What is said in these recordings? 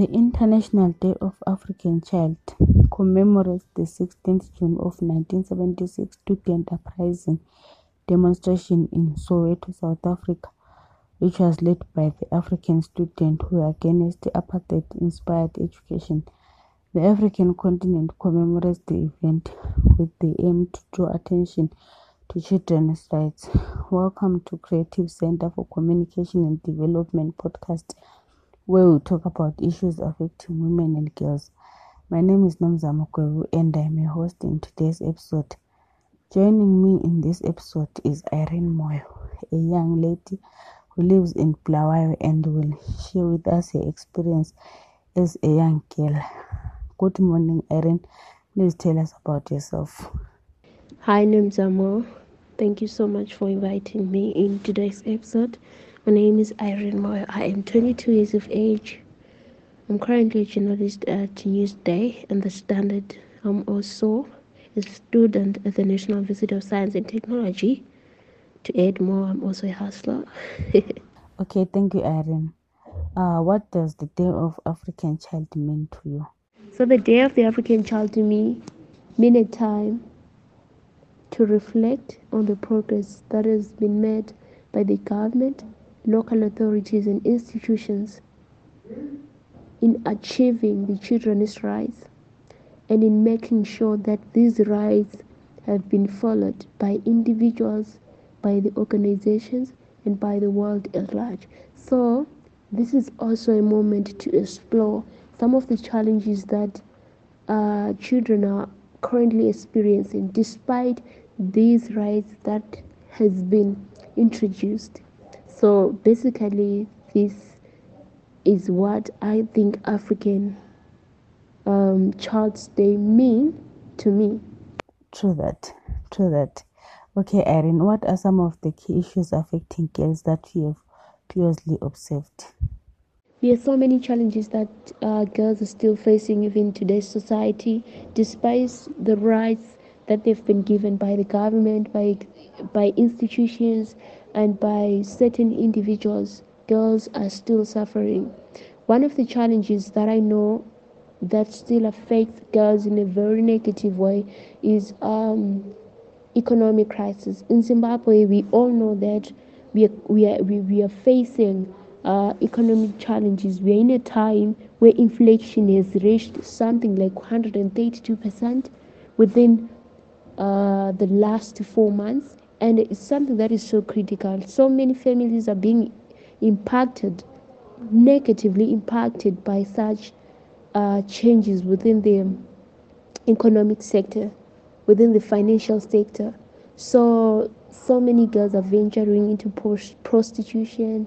The International Day of African Child commemorates the 16th June of 1976 student uprising demonstration in Soweto, South Africa, which was led by the African students who against apartheid-inspired education. The African continent commemorates the event with the aim to draw attention to children's rights. Welcome to Creative Center for Communication and Development podcast where we talk about issues affecting women and girls. My name is Namza Mukwevu and I'm a host in today's episode. Joining me in this episode is Irene Moyo, a young lady who lives in Bulawayo and will share with us her experience as a young girl. Good morning, Irene. Please tell us about yourself. Hi, Namzamo. Thank you so much for inviting me in today's episode. My name is Irene Moyo. I am 22 years of age. I'm currently a journalist at Newsday and The Standard. I'm also a student at the National Institute of Science and Technology. To add more, I'm also a hustler. okay, thank you, Irene. Uh, what does the Day of African Child mean to you? So, the Day of the African Child to me mean a time to reflect on the progress that has been made by the government local authorities and institutions in achieving the children's rights and in making sure that these rights have been followed by individuals, by the organizations, and by the world at large. So, this is also a moment to explore some of the challenges that uh, children are currently experiencing despite these rights that has been introduced so basically, this is what I think African um, Child's Day mean to me. True that. True that. Okay, Irene, what are some of the key issues affecting girls that you have closely observed? There are so many challenges that uh, girls are still facing even in today's society, despite the rights that they've been given by the government, by by institutions, and by certain individuals, girls are still suffering. One of the challenges that I know that still affects girls in a very negative way is um, economic crisis. In Zimbabwe, we all know that we are, we are, we, are facing uh, economic challenges. We are in a time where inflation has reached something like 132% within uh, the last four months and it's something that is so critical. So many families are being impacted negatively impacted by such uh, changes within the economic sector within the financial sector. So so many girls are venturing into prostitution.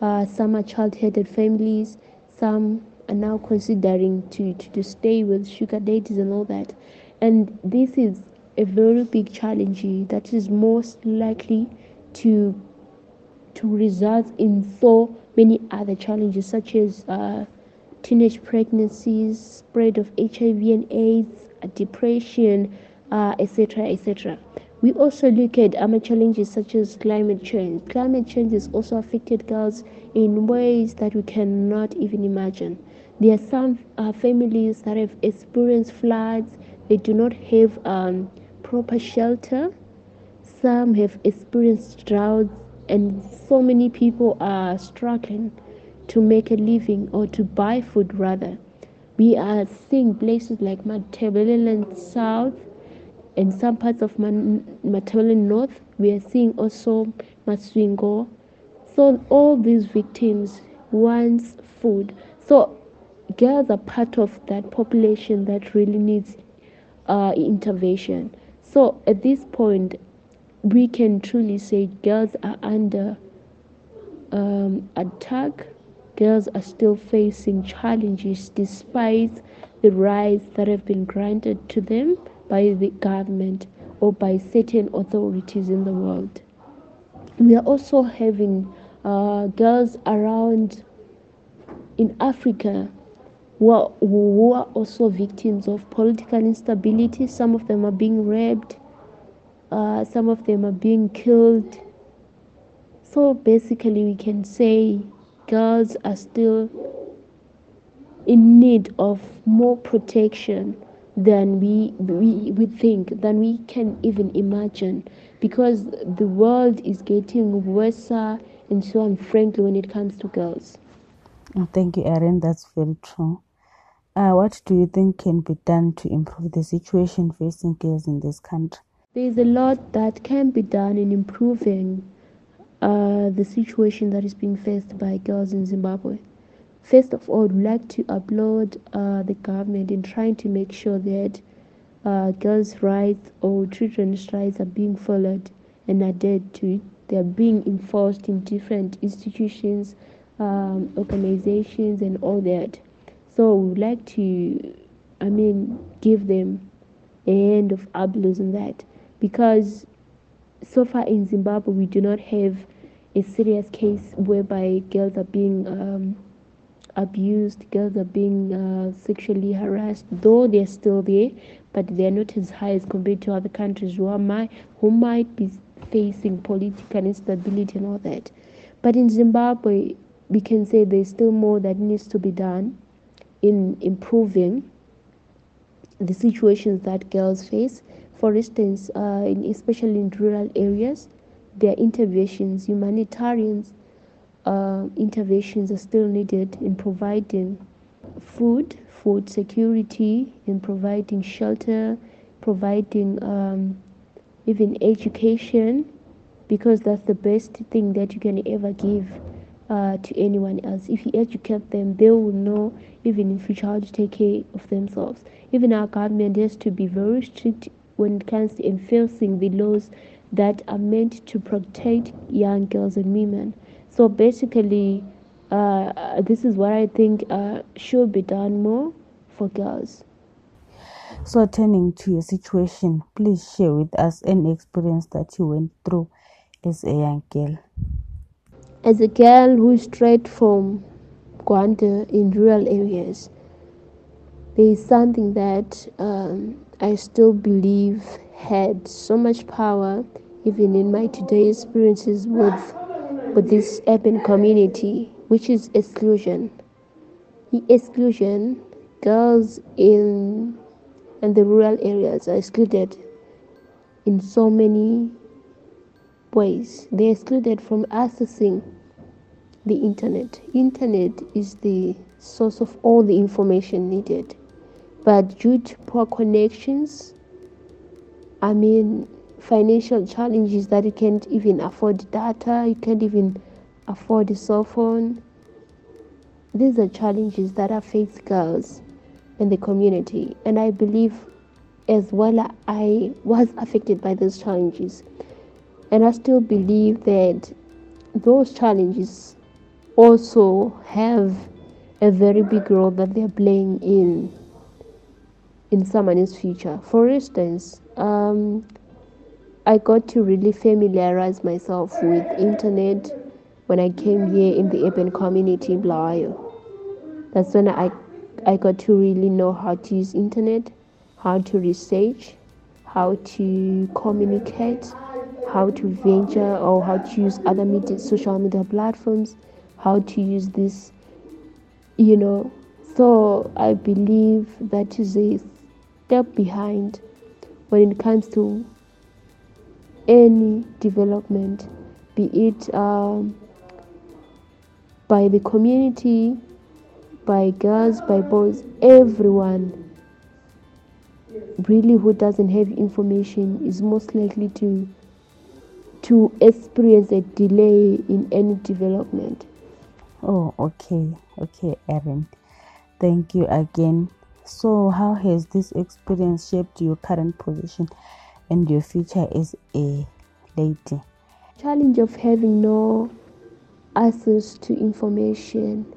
Uh, some are child-headed families. Some are now considering to, to, to stay with sugar daddies and all that. And this is a very big challenge that is most likely to to result in so many other challenges such as uh, teenage pregnancies, spread of HIV and AIDS, uh, depression, etc., uh, etc. Et we also look at other challenges such as climate change. Climate change has also affected girls in ways that we cannot even imagine. There are some uh, families that have experienced floods. They do not have um, proper shelter. Some have experienced droughts, and so many people are struggling to make a living or to buy food rather. We are seeing places like Matabeleland South and some parts of Matabeleland North. We are seeing also Masvingo. So all these victims want food. So girls are part of that population that really needs uh, intervention. So at this point, we can truly say girls are under um, attack. Girls are still facing challenges despite the rights that have been granted to them by the government or by certain authorities in the world. We are also having uh, girls around in Africa who are, who are also victims of political instability. Some of them are being raped, uh, some of them are being killed. So basically, we can say girls are still in need of more protection than we, we, we think, than we can even imagine. Because the world is getting worse and so unfriendly when it comes to girls. Thank you, Irene. That's very true. Uh, what do you think can be done to improve the situation facing girls in this country? There is a lot that can be done in improving uh, the situation that is being faced by girls in Zimbabwe. First of all, we'd like to applaud uh, the government in trying to make sure that uh, girls' rights or children's rights are being followed and adhered to. They are being enforced in different institutions, um, organizations, and all that. So we'd like to, I mean, give them a hand of applause in that because so far in Zimbabwe we do not have a serious case whereby girls are being um, abused, girls are being uh, sexually harassed, though they're still there, but they're not as high as compared to other countries who, are who might be facing political instability and all that. But in Zimbabwe, we can say there's still more that needs to be done in improving the situations that girls face. For instance, uh, in, especially in rural areas, their interventions, humanitarians uh, interventions are still needed in providing food, food security, in providing shelter, providing um, even education, because that's the best thing that you can ever give uh, to anyone else. If you educate them, they will know even in future how to take care of themselves. Even our government has to be very strict when it comes to enforcing the laws that are meant to protect young girls and women. So basically, uh, this is what I think uh, should be done more for girls. So, turning to your situation, please share with us any experience that you went through as a young girl. As a girl who is straight from Gwanda in rural areas, there is something that um, I still believe had so much power, even in my today experiences with with this urban community, which is exclusion. The exclusion, girls in and the rural areas are excluded in so many ways. They're excluded from accessing the internet. Internet is the source of all the information needed. But due to poor connections, I mean financial challenges that you can't even afford data, you can't even afford a cell phone. These are challenges that affect girls in the community, and I believe as well I was affected by those challenges, and I still believe that those challenges also have a very big role that they're playing in in someone's future. For instance, um, I got to really familiarize myself with internet when I came here in the urban community in Blayo. That's when I I got to really know how to use internet, how to research, how to communicate, how to venture or how to use other media, social media platforms, how to use this, you know. So I believe that is a step behind when it comes to any development, be it um, by the community, by girls, by boys, everyone really who doesn't have information is most likely to to experience a delay in any development. Oh, okay, okay, Irene. Thank you again. So, how has this experience shaped your current position and your future as a lady? Challenge of having no access to information.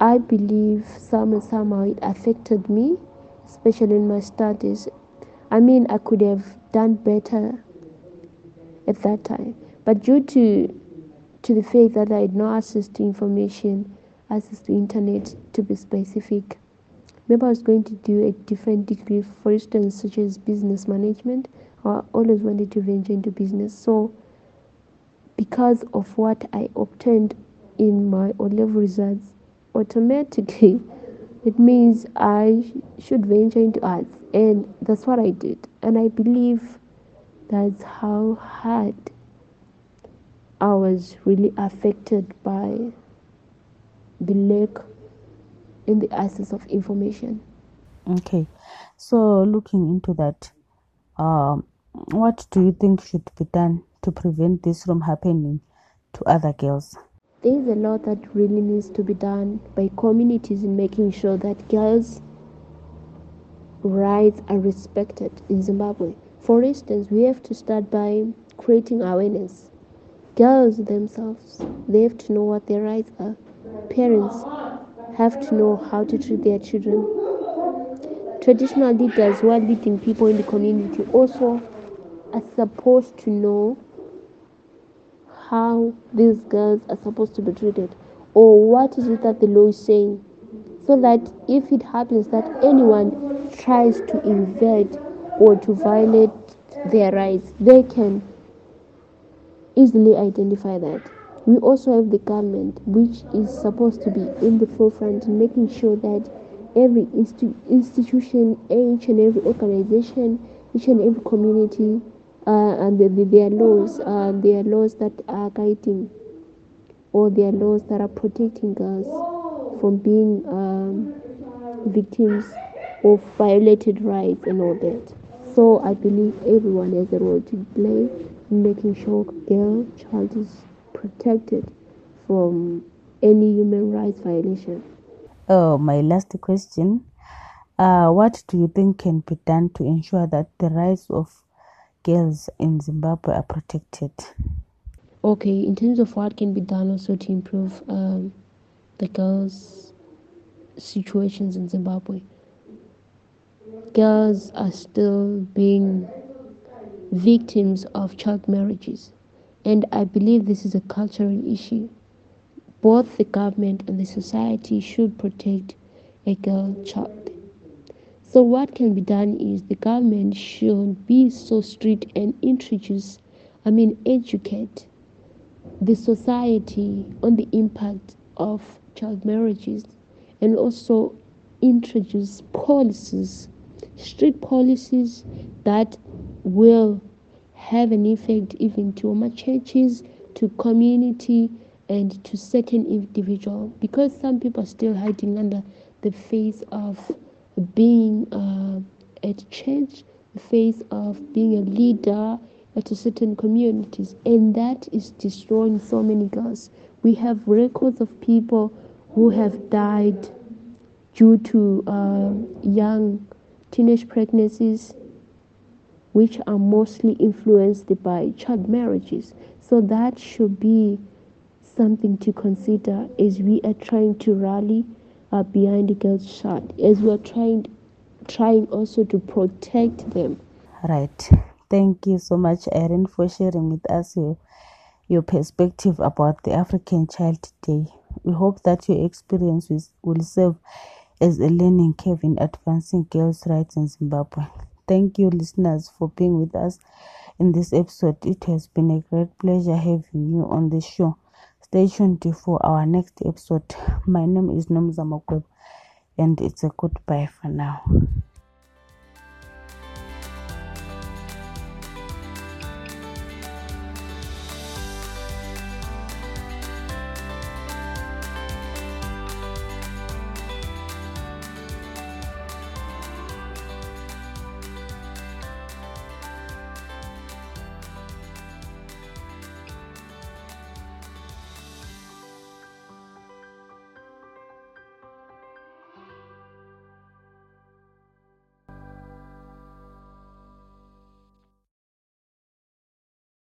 I believe somehow somehow it affected me, especially in my studies. I mean, I could have done better at that time, but due to to the fact that I had no access to information, access to internet to be specific, maybe I was going to do a different degree, for instance, such as business management. I always wanted to venture into business. So, because of what I obtained in my O level results, automatically it means I should venture into arts. And that's what I did. And I believe that's how hard I was really affected by the lack in the access of information. Okay, so looking into that, um, what do you think should be done to prevent this from happening to other girls? There is a lot that really needs to be done by communities in making sure that girls' rights are respected in Zimbabwe. For instance, we have to start by creating awareness. Girls themselves, they have to know what their rights are. Parents have to know how to treat their children. Traditional leaders who are leading people in the community also are supposed to know how these girls are supposed to be treated or what is it that the law is saying so that if it happens that anyone tries to invade or to violate their rights they can easily identify that. We also have the government which is supposed to be in the forefront in making sure that every institu- institution each and every organization each and every community uh, and the, the, their laws uh, their laws that are guiding or their laws that are protecting us from being um, victims of violated rights and all that so i believe everyone has a role to play in making sure girl child is protected from any human rights violation Oh, my last question. Uh, what do you think can be done to ensure that the rights of girls in Zimbabwe are protected? okay in terms of what can be done also to improve um, the girls situations in zimbabwe girls are still being victims of child marriages. And i believe this is a cultural issue. Both the government and the society should protect a girl child. So what can be done is the government should be so strict and introduce i mean educate the society on the impact of child marriages and also introduce policies, strict policies that will have an effect even to our churches, to community, and to certain individual because some people are still hiding under the face of being uh, at church, the face of being a leader at certain communities, and that is destroying so many girls. We have records of people who have died due to uh, young teenage pregnancies, which are mostly influenced by child marriages. So that should be something to consider as we are trying to rally uh, behind the girls' child, as we are trying trying also to protect them. Right. Thank you so much, Irene, for sharing with us your, your perspective about the African Child Day. We hope that your experience will, will serve as a learning curve in advancing girls' rights in Zimbabwe. Thank you, listeners, for being with us in this episode. It has been a great pleasure having you on the show. Stay tuned for our next episode. My name is Nomza Mokweb, and it's a goodbye for now.